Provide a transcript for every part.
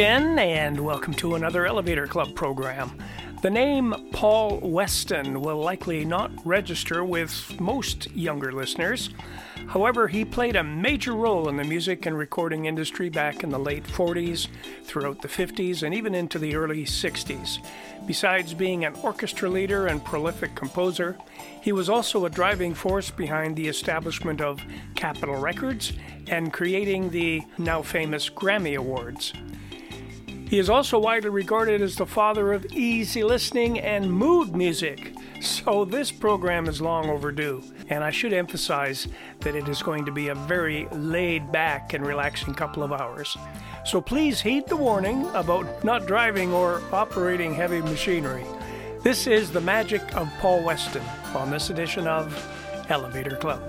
Again, and welcome to another Elevator Club program. The name Paul Weston will likely not register with most younger listeners. However, he played a major role in the music and recording industry back in the late 40s, throughout the 50s, and even into the early 60s. Besides being an orchestra leader and prolific composer, he was also a driving force behind the establishment of Capitol Records and creating the now famous Grammy Awards. He is also widely regarded as the father of easy listening and mood music. So this program is long overdue, and I should emphasize that it is going to be a very laid back and relaxing couple of hours. So please heed the warning about not driving or operating heavy machinery. This is the magic of Paul Weston on this edition of Elevator Club.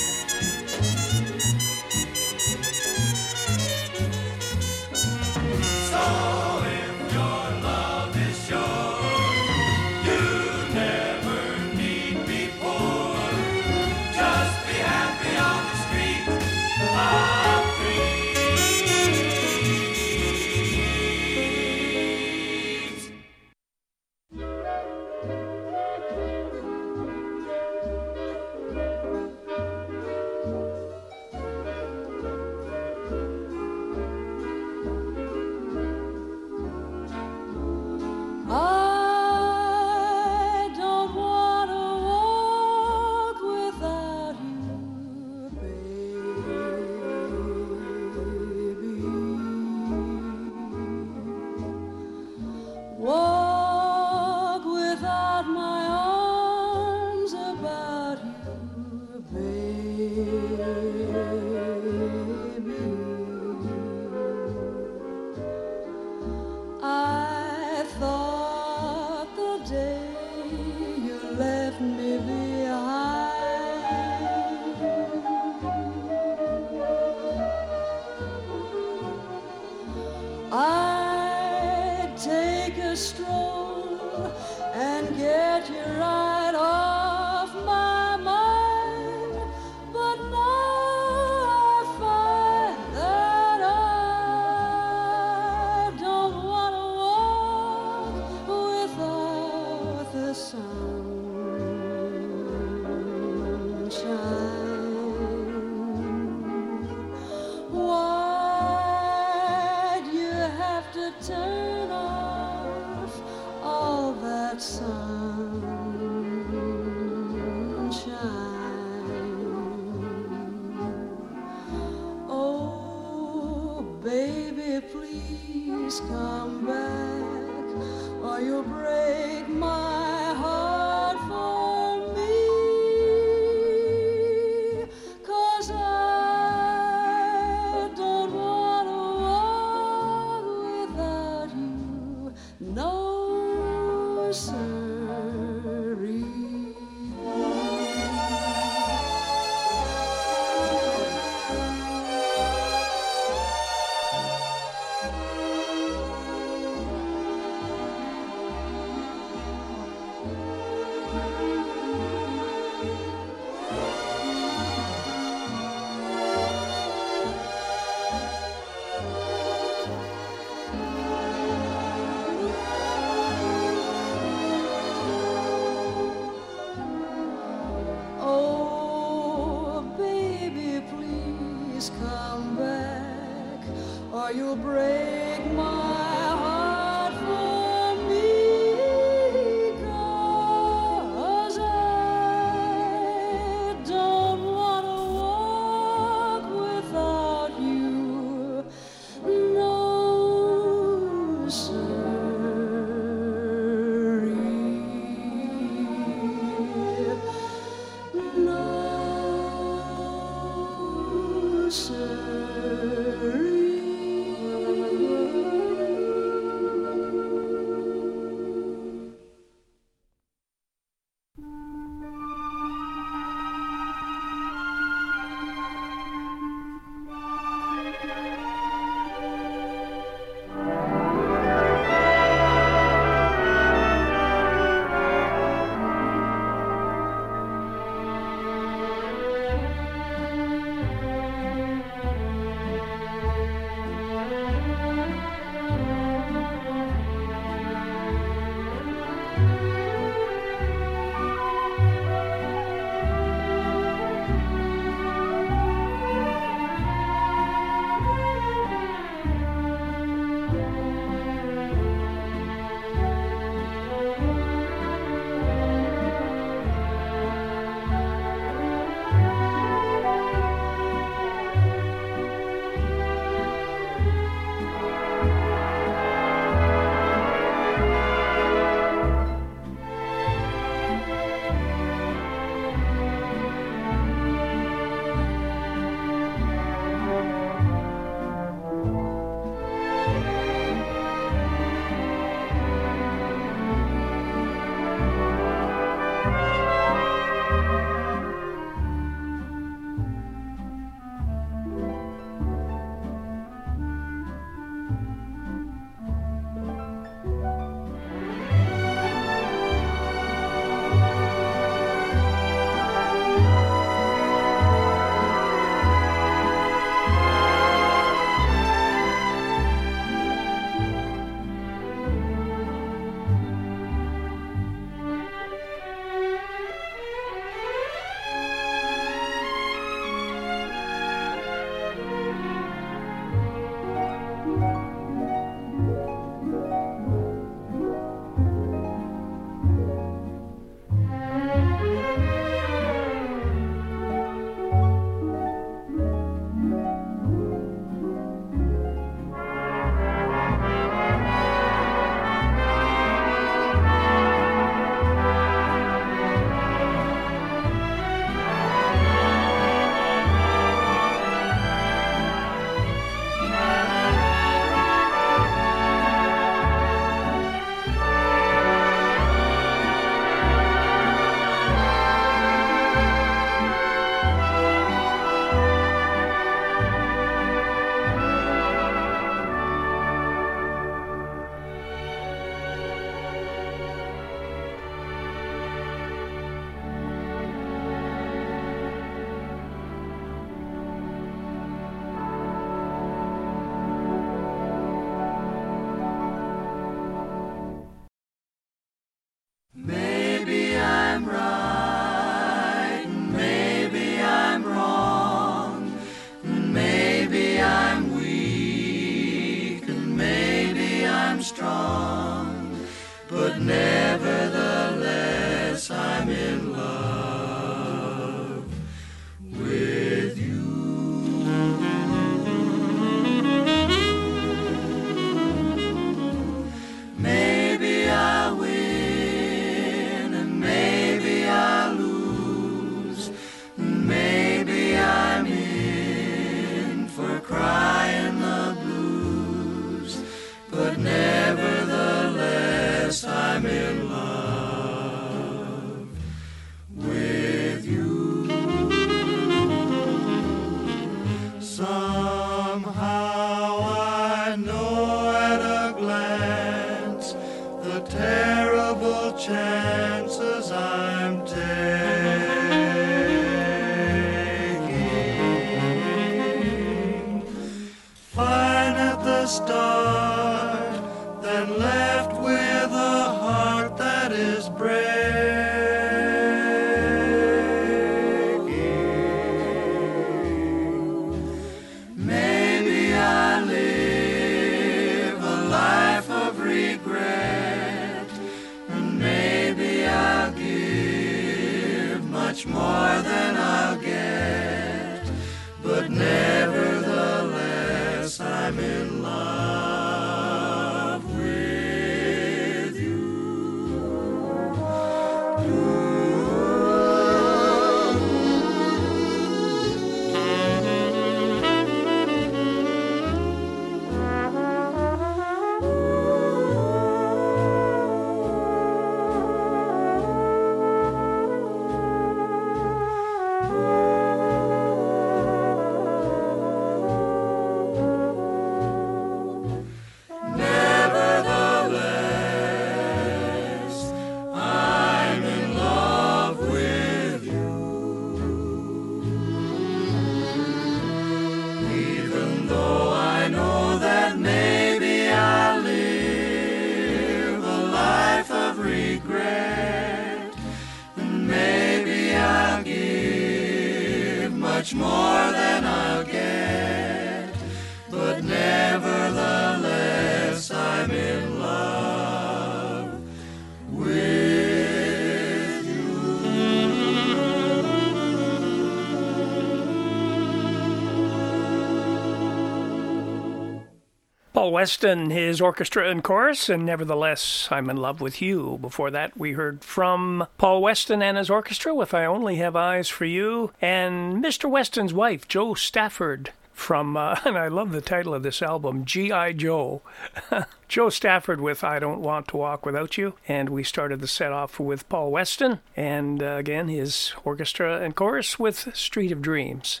Weston, his orchestra and chorus, and nevertheless, I'm in love with you. Before that, we heard from Paul Weston and his orchestra with I Only Have Eyes for You, and Mr. Weston's wife, Jo Stafford, from, uh, and I love the title of this album, G.I. Jo. Jo Stafford with I Don't Want to Walk Without You. And we started the set off with Paul Weston, and uh, again, his orchestra and chorus with Street of Dreams.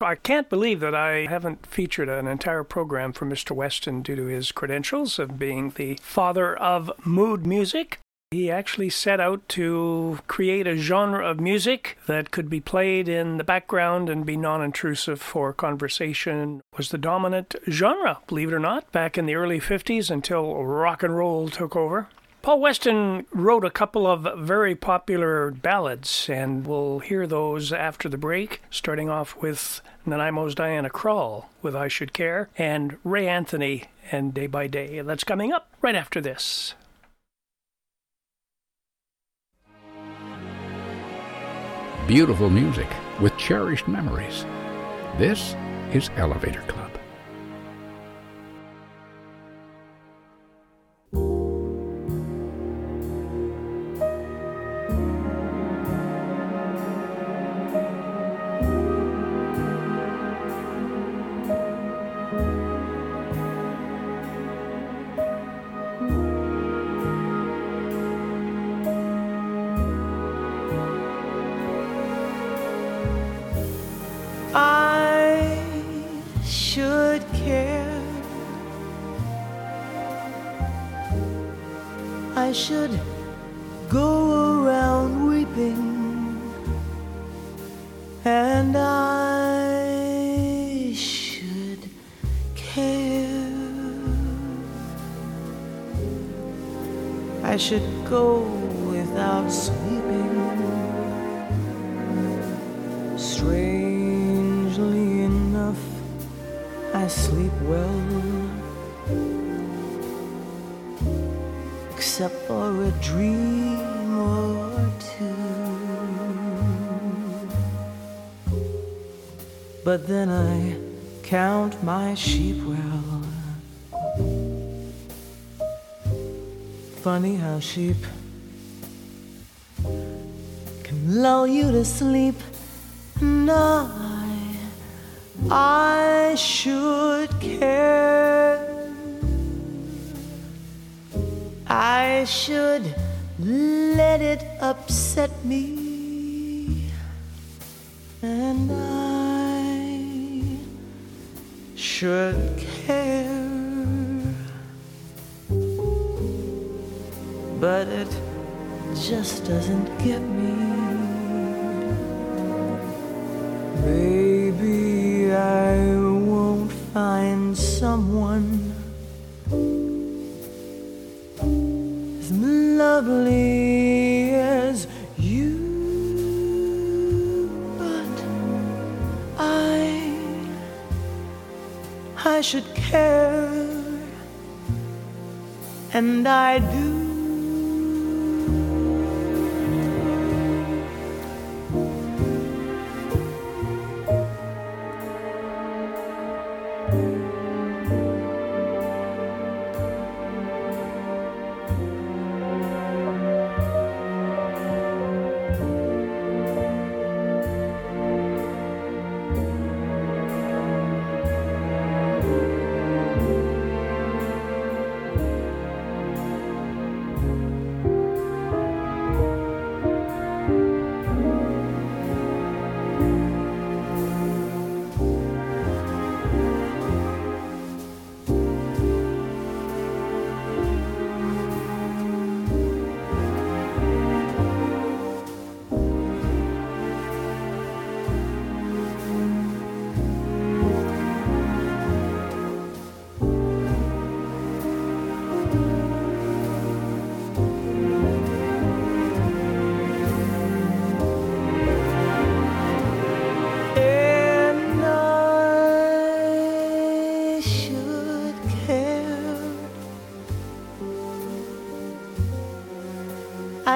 I can't believe that I haven't featured an entire program for Mr. Weston due to his credentials of being the father of mood music. He actually set out to create a genre of music that could be played in the background and be non intrusive for conversation. Was the dominant genre, believe it or not, back in the early 50s until rock and roll took over. Paul Weston wrote a couple of very popular ballads, and we'll hear those after the break, starting off with Nanaimo's Diana Krall with I Should Care, and Ray Anthony and Day by Day. That's coming up right after this. Beautiful music with cherished memories. This is Elevator Club. I should go around weeping, and I should care. I should go without sleeping. Strangely enough, I sleep well. For a dream or two. But then I count my sheep well. Funny how sheep can lull you to sleep. And I, I should care. Should let it upset me.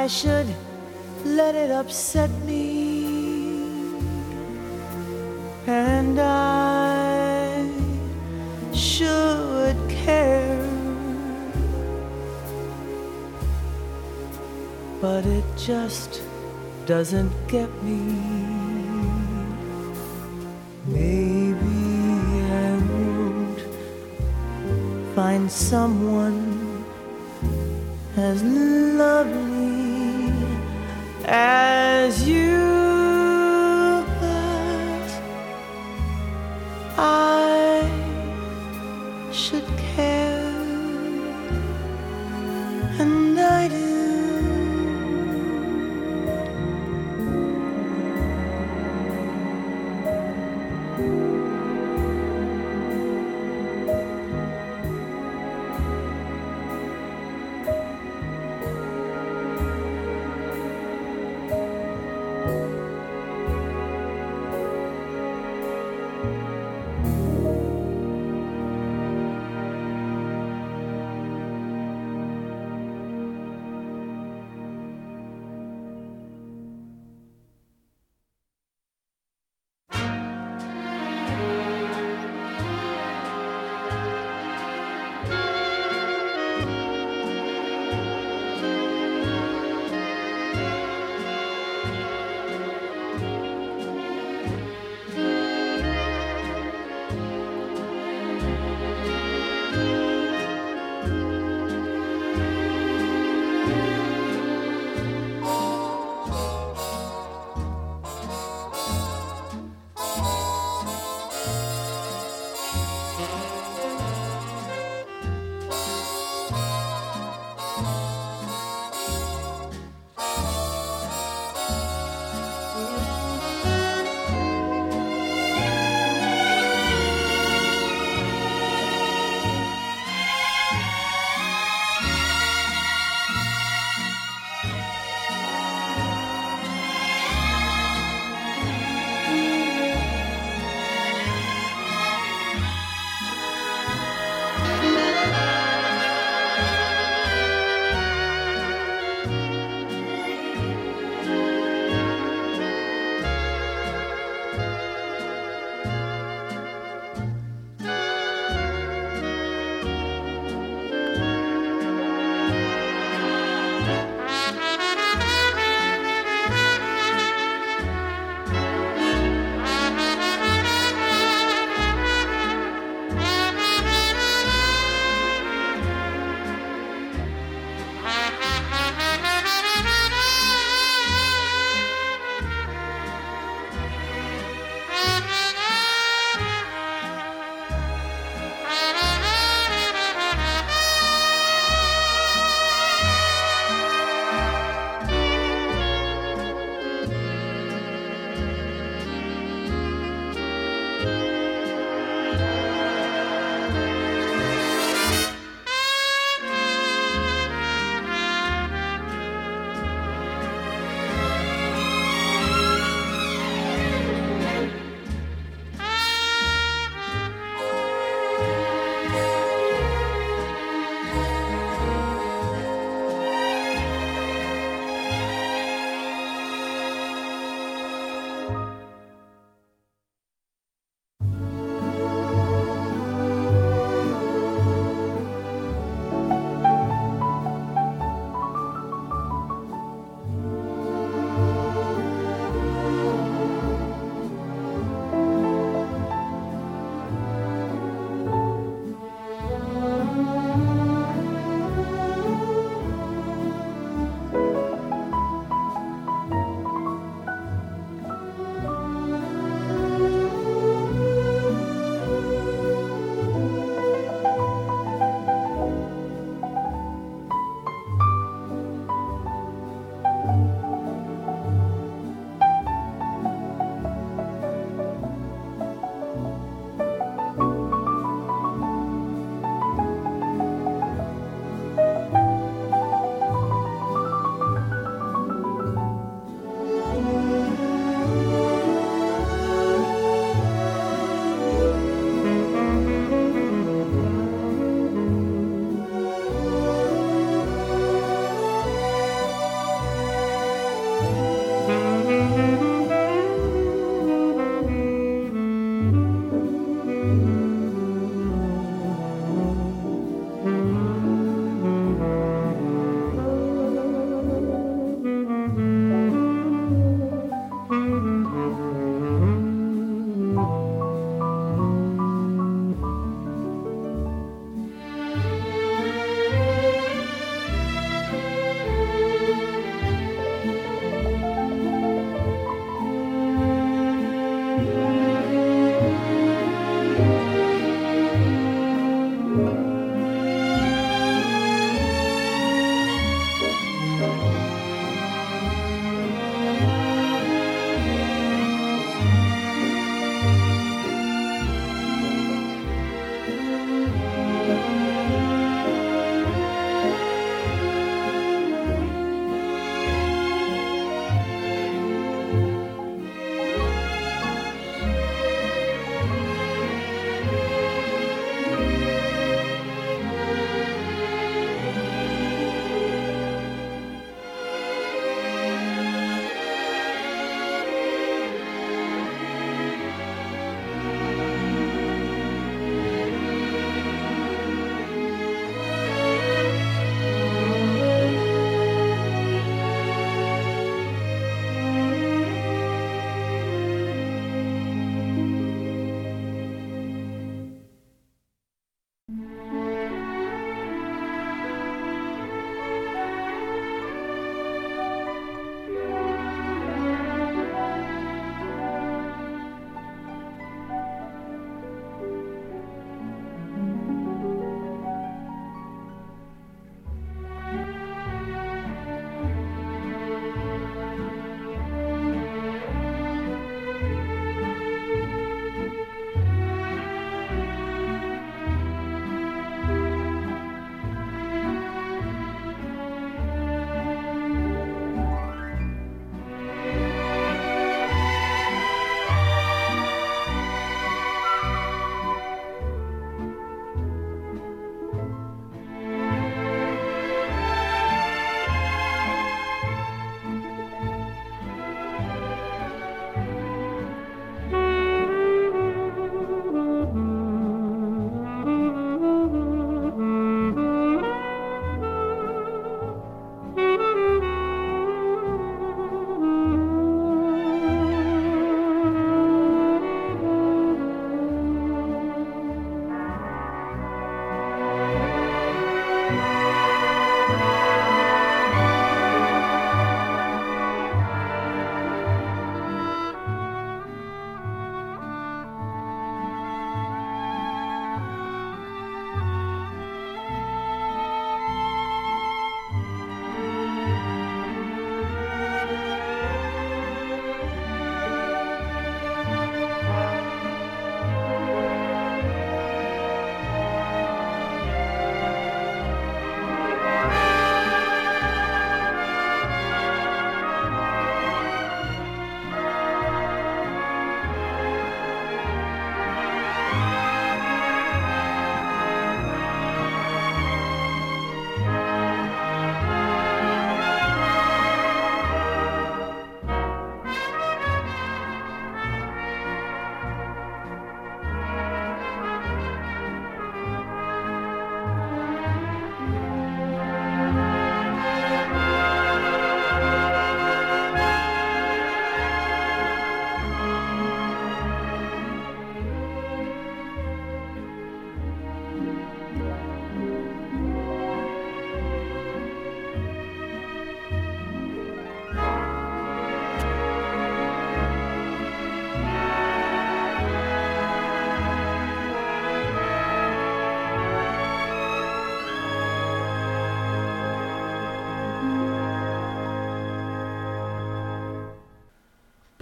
Should let it upset me. And I should care. But it just doesn't get me. Maybe I won't find someone care, and I do.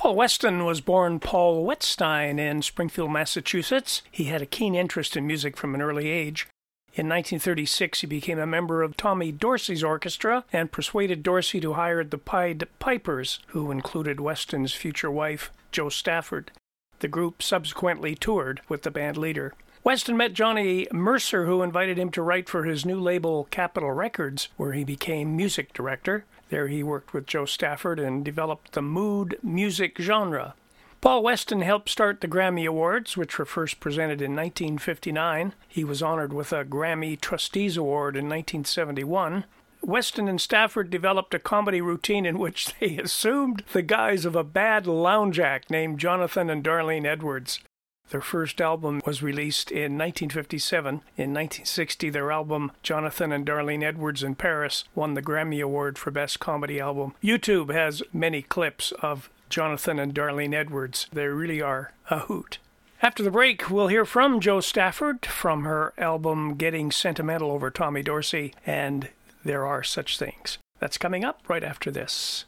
Paul Weston was born Paul Wettstein in Springfield, Massachusetts. He had a keen interest in music from an early age. In 1936, he became a member of Tommy Dorsey's orchestra and persuaded Dorsey to hire the Pied Pipers, who included Weston's future wife, Jo Stafford. The group subsequently toured with the band leader. Weston met Johnny Mercer, who invited him to write for his new label Capitol Records, where he became music director. There he worked with Jo Stafford and developed the mood music genre. Paul Weston helped start the Grammy Awards, which were first presented in 1959. He was honored with a Grammy Trustees Award in 1971. Weston and Stafford developed a comedy routine in which they assumed the guise of a bad lounge act named Jonathan and Darlene Edwards. Their first album was released in 1957. In 1960, their album Jonathan and Darlene Edwards in Paris won the Grammy Award for Best Comedy Album. YouTube has many clips of Jonathan and Darlene Edwards. They really are a hoot. After the break, we'll hear from Jo Stafford from her album Getting Sentimental Over Tommy Dorsey and There Are Such Things. That's coming up right after this.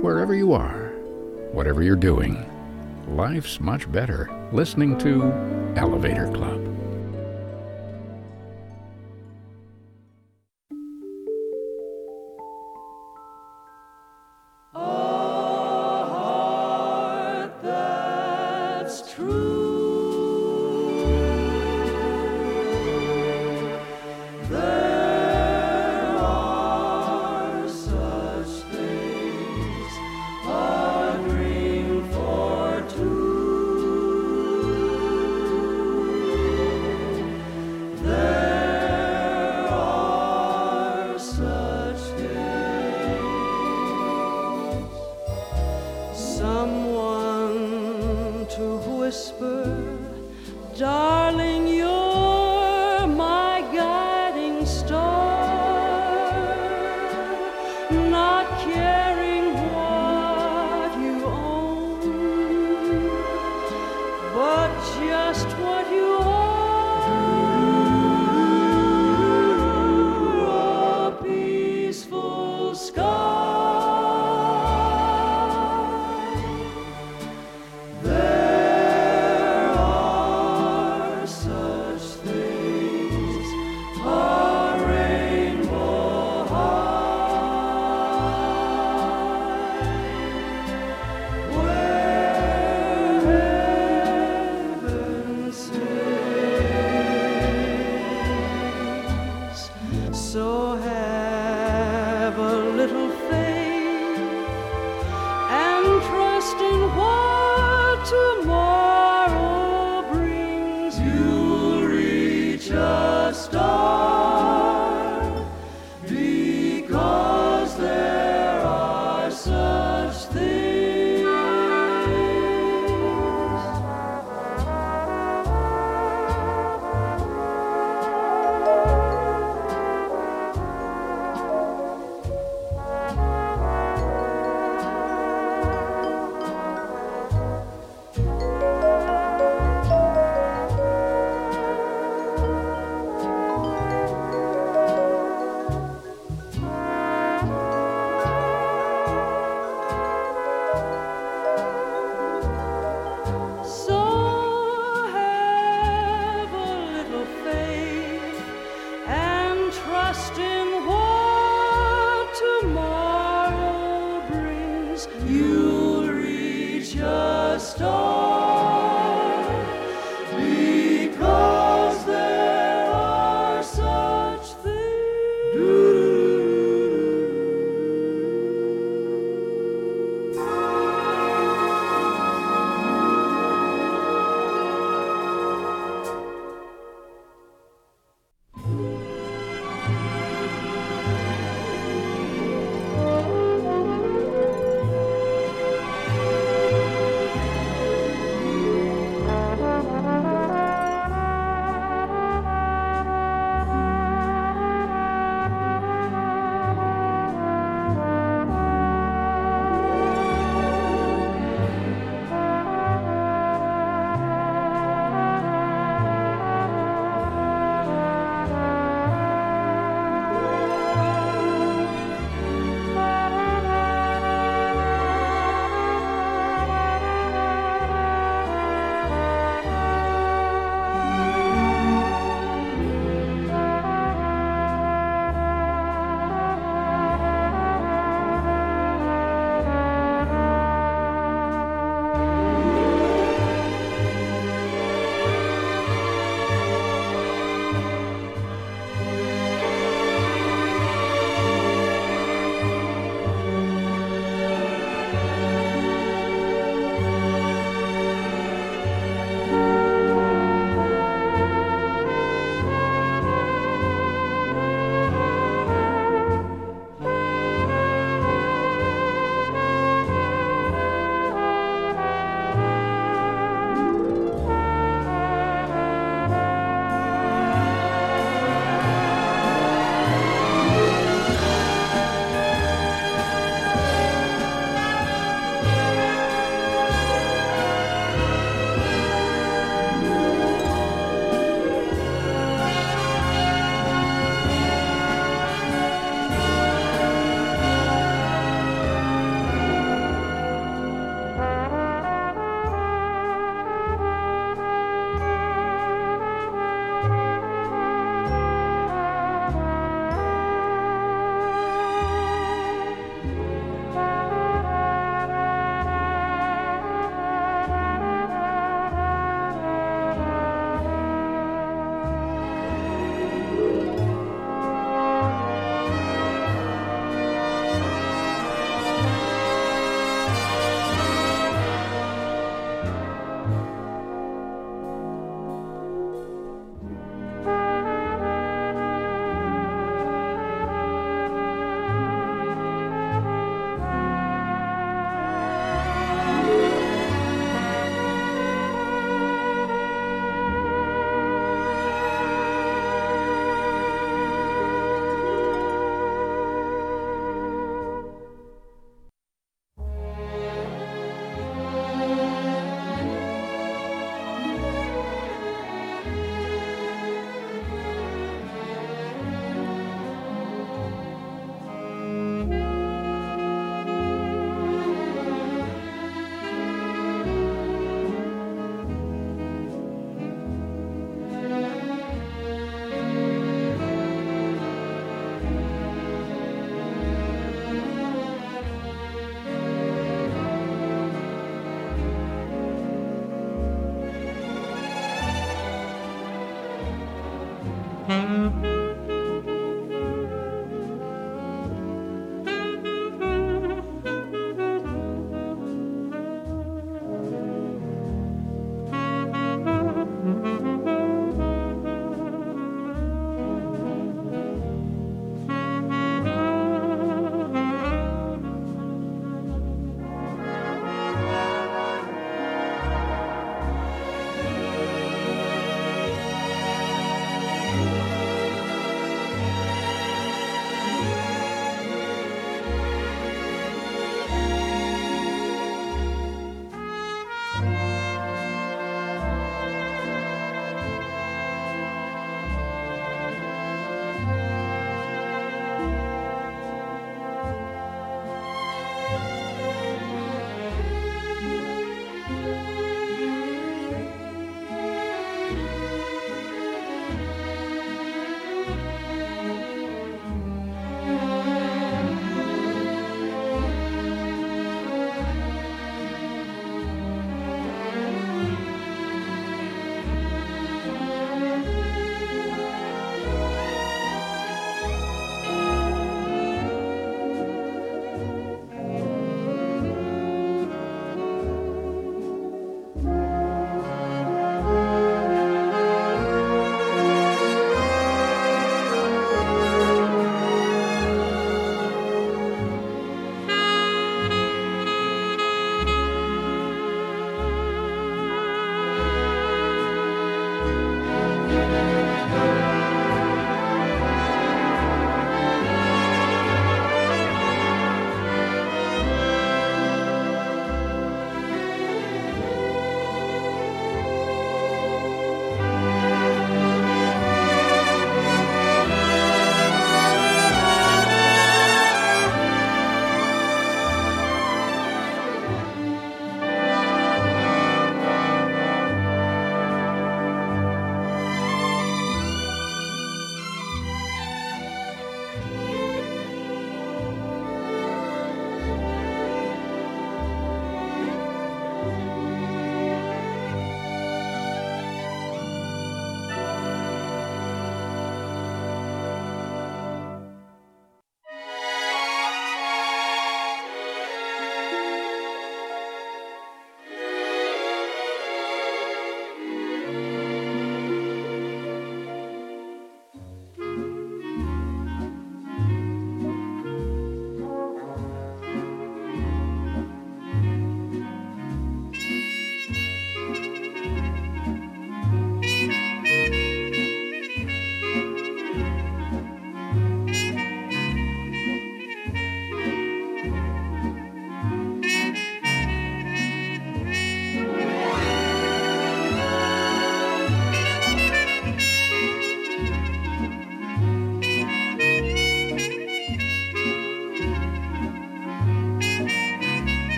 Wherever you are, whatever you're doing, life's much better listening to Elevator Club. But just what you are.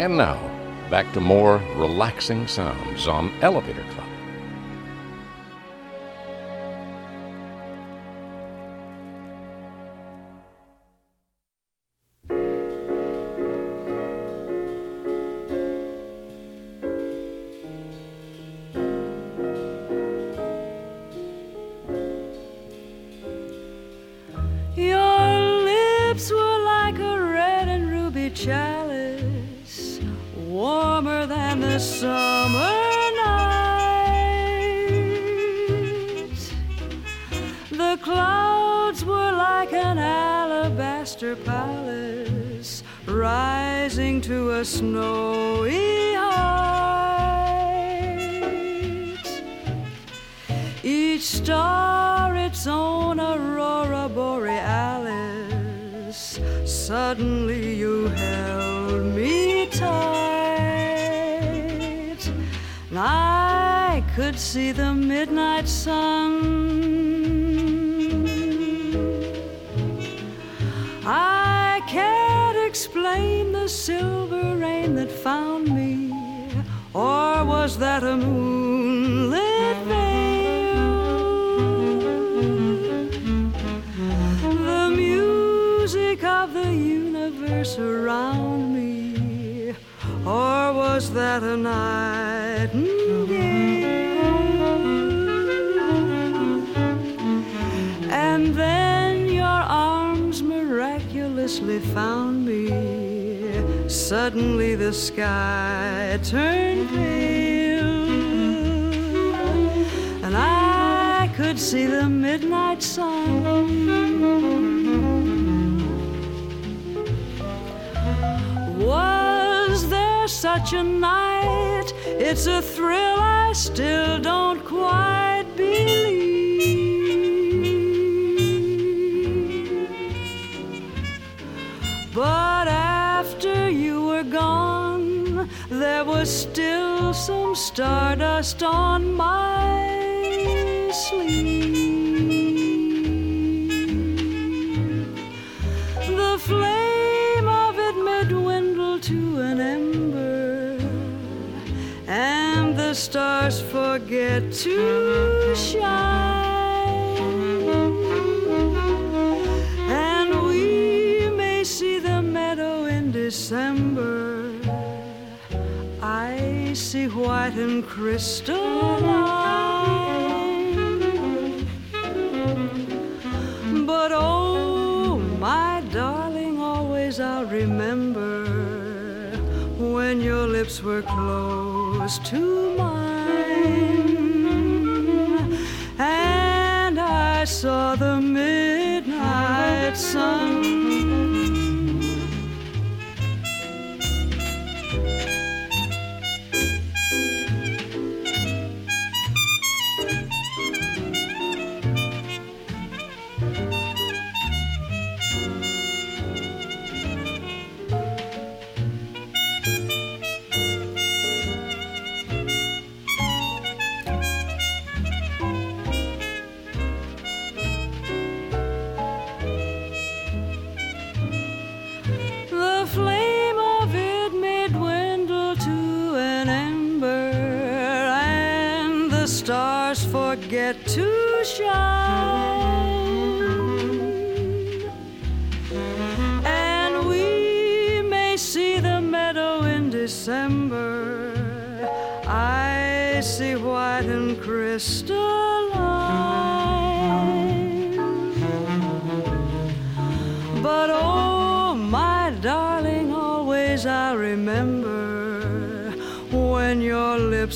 And now, back to more relaxing sounds on Elevator alabaster palace, rising to a snowy height. Each star its own aurora borealis. Suddenly you held me tight. I could see the midnight sun. Explain the silver rain that found me, or was that a moonlit veil? The music of the universe around me, or was that a nightingale? And then your arms miraculously found. Suddenly the sky turned pale, and I could see the midnight sun. Was there such a night? It's a thrill I still don't quite there was still some stardust on my sleeve. The flame of it may dwindle to an ember, and the stars forget to shine. White and crystalline. But oh, my darling, always I'll remember when your lips were close to mine, and I saw the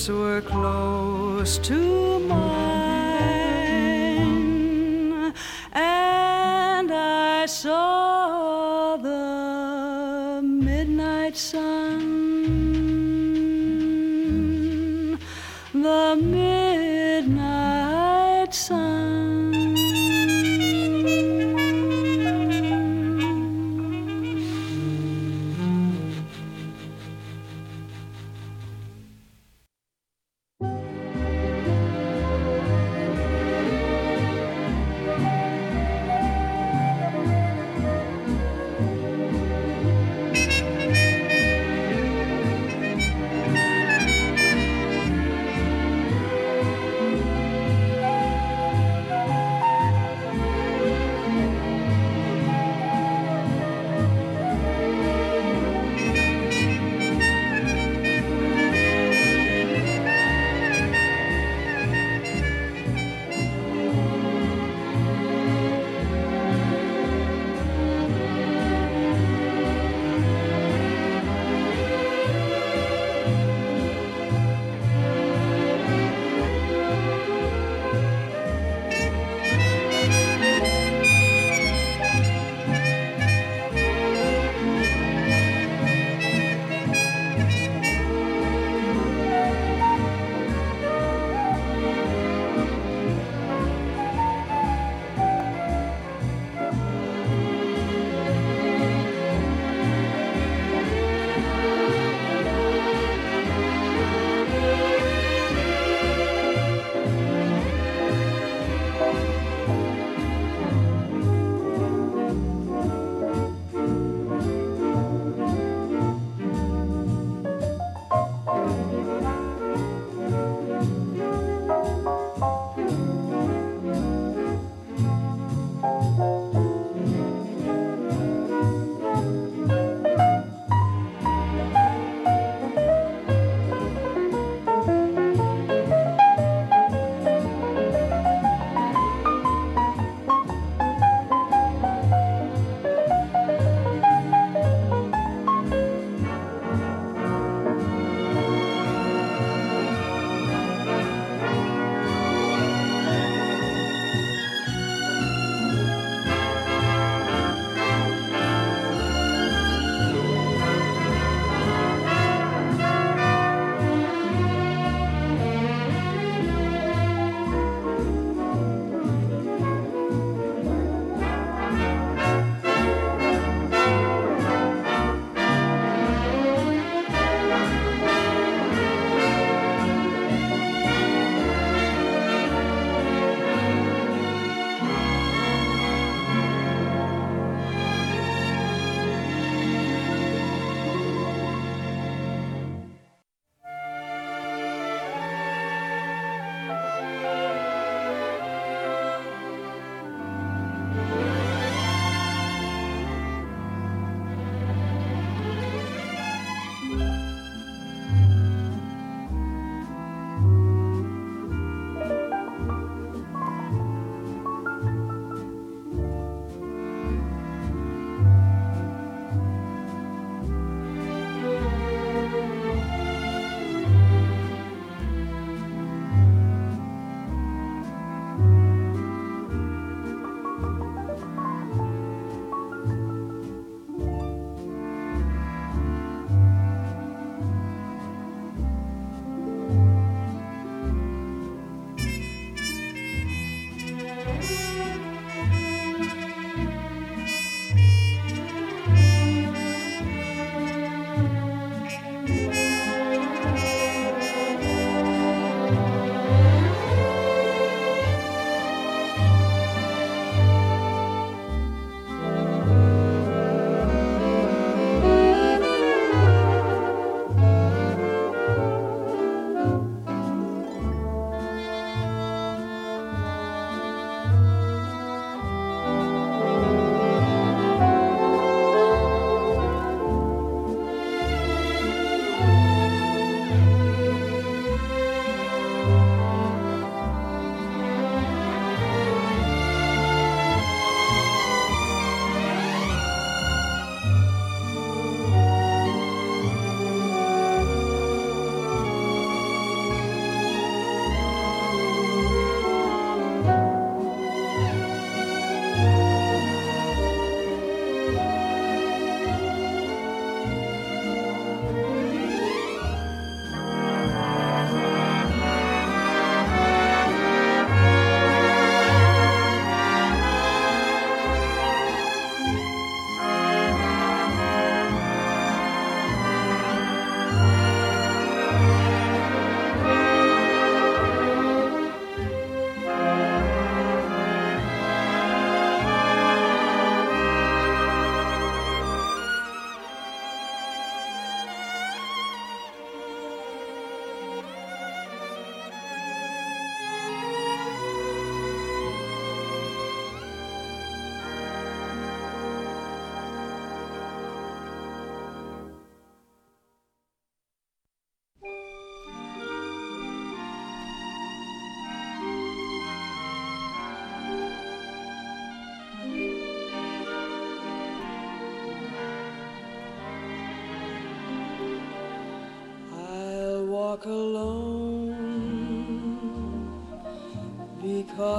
lips were close to mine, and I saw the midnight sun, the midnight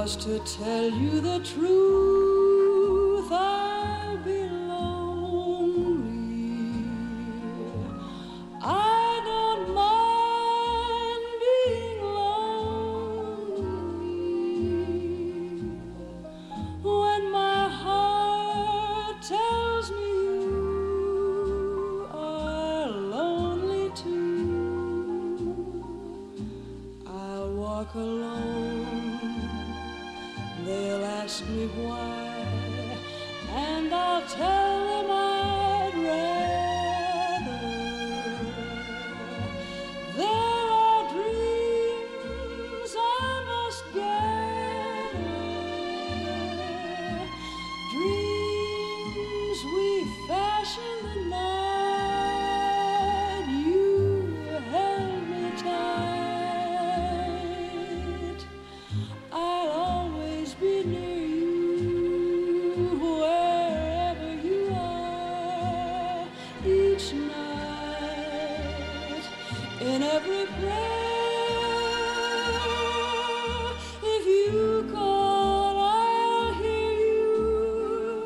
was to tell you the truth.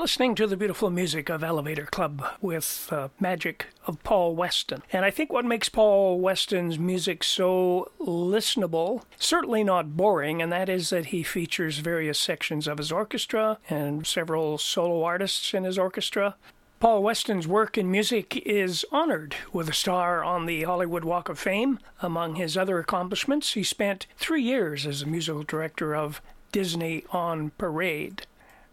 Listening to the beautiful music of Elevator Club with uh, magic of Paul Weston. And I think what makes Paul Weston's music so listenable, certainly not boring, and that is that he features various sections of his orchestra and several solo artists in his orchestra. Paul Weston's work in music is honored with a star on the Hollywood Walk of Fame. Among his other accomplishments, he spent three years as a musical director of Disney on Parade.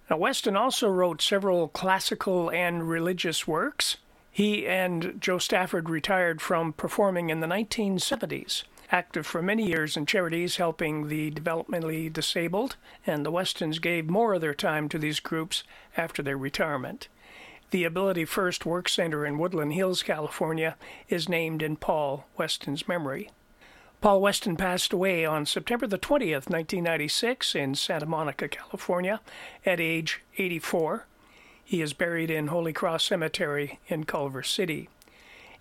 Now, Weston also wrote several classical and religious works. He and Jo Stafford retired from performing in the 1970s, active for many years in charities helping the developmentally disabled, and the Westons gave more of their time to these groups after their retirement. The Ability First Work Center in Woodland Hills, California, is named in Paul Weston's memory. Paul Weston passed away on September the 20th, 1996, in Santa Monica, California, at age 84. He is buried in Holy Cross Cemetery in Culver City.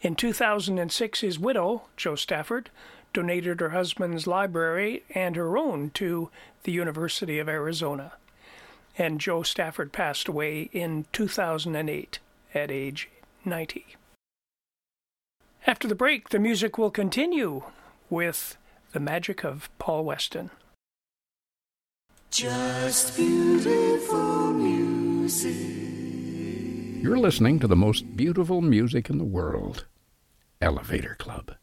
In 2006, his widow, Jo Stafford, donated her husband's library and her own to the University of Arizona. And Jo Stafford passed away in 2008 at age 90. After the break, the music will continue with the magic of Paul Weston. Just beautiful music. You're listening to the most beautiful music in the world Elevator Club.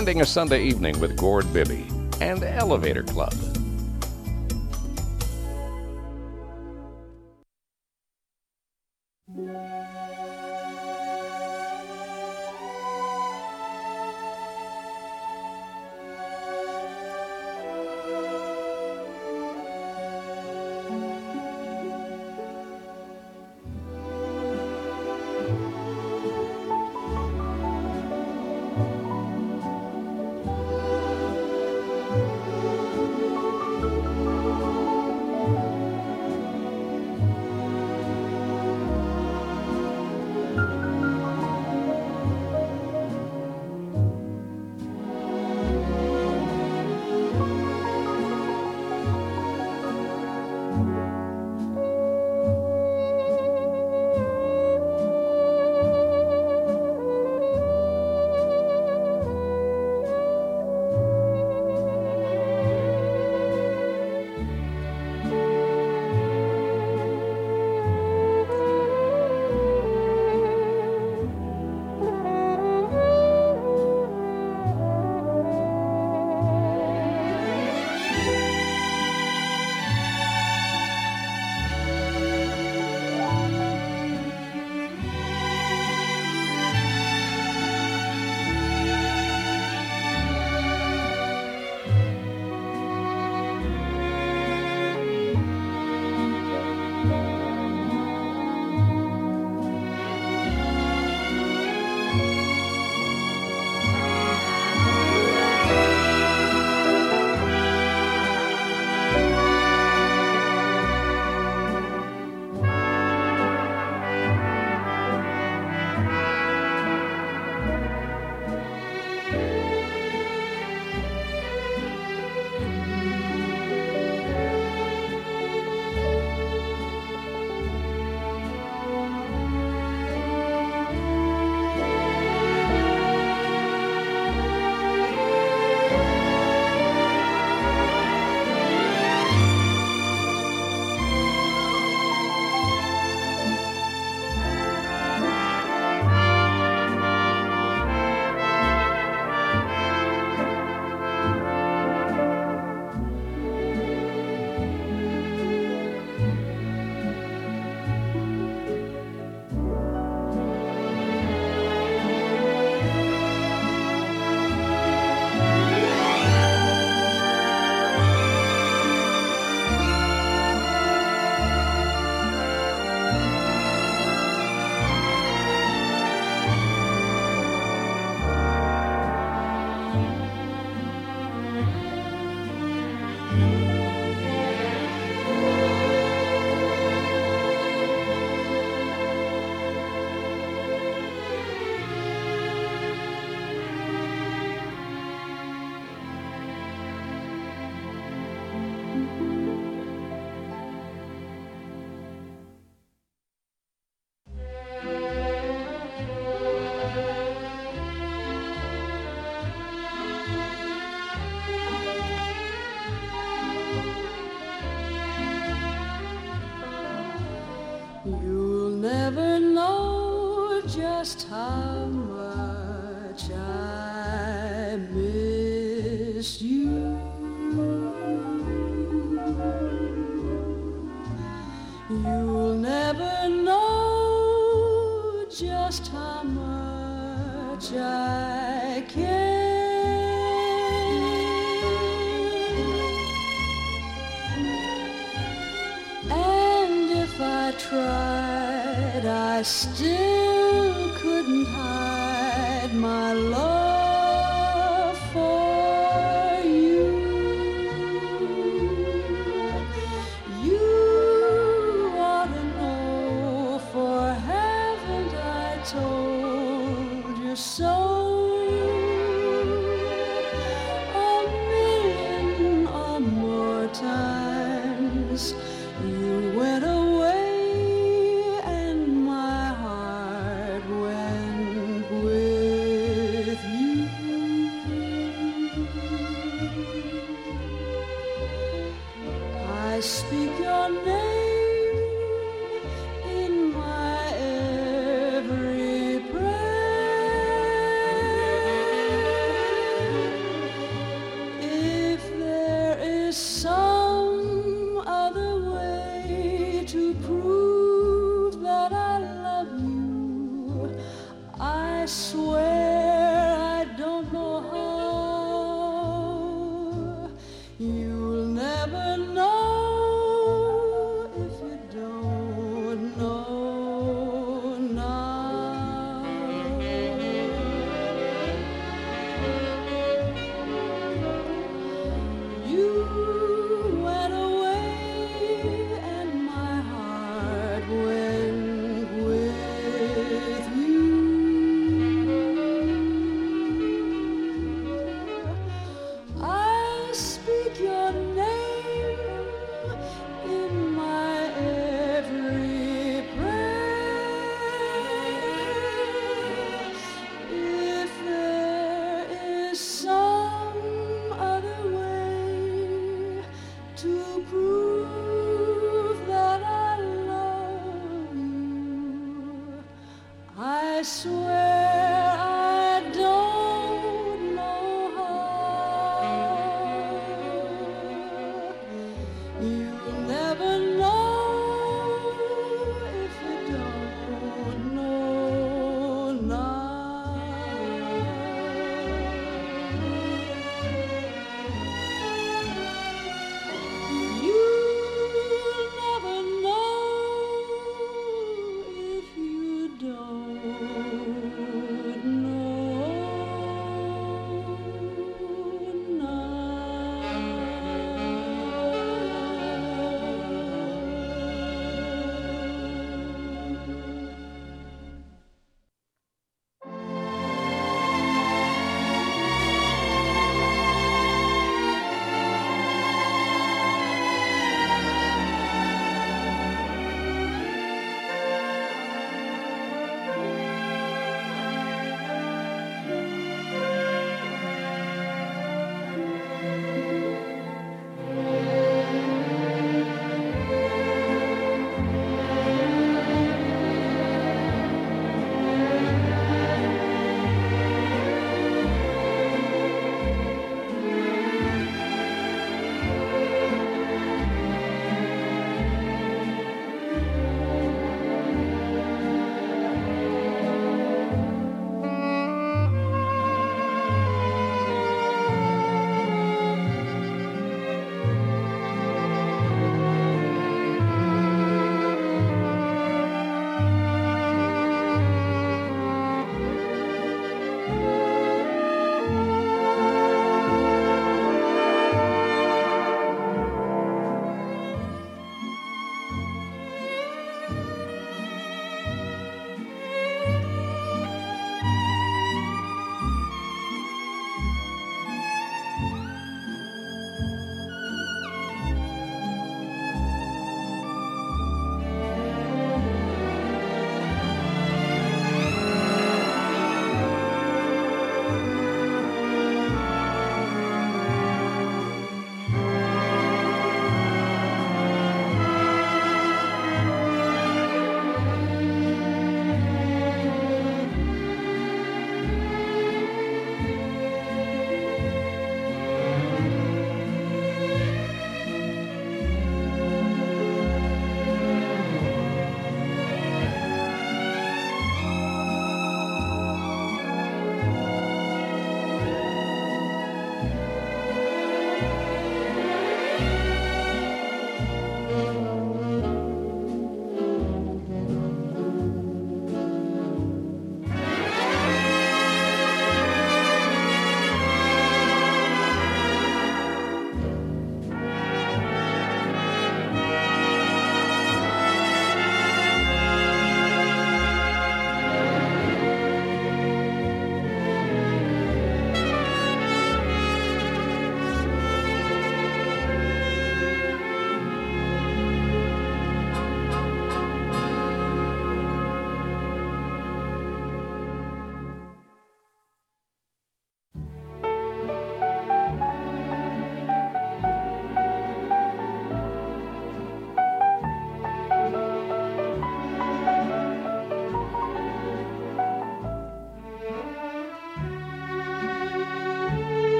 Finding a Sunday Evening with Gord Bibby and Elevator Club.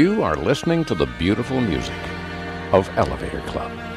You are listening to the beautiful music of Elevator Club.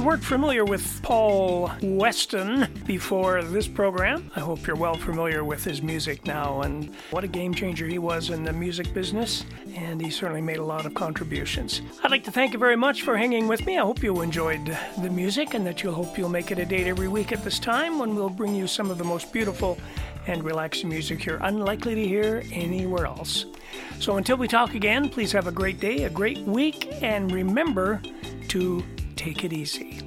You weren't familiar with Paul Weston before this program, I hope you're well familiar with his music now and what a game changer he was in the music business. And he certainly made a lot of contributions. I'd like to thank you very much for hanging with me. I hope you enjoyed the music and that you'll hope you'll make it a date every week at this time when we'll bring you some of the most beautiful and relaxing music you're unlikely to hear anywhere else. So until we talk again, please have a great day, a great week, and remember to take it easy.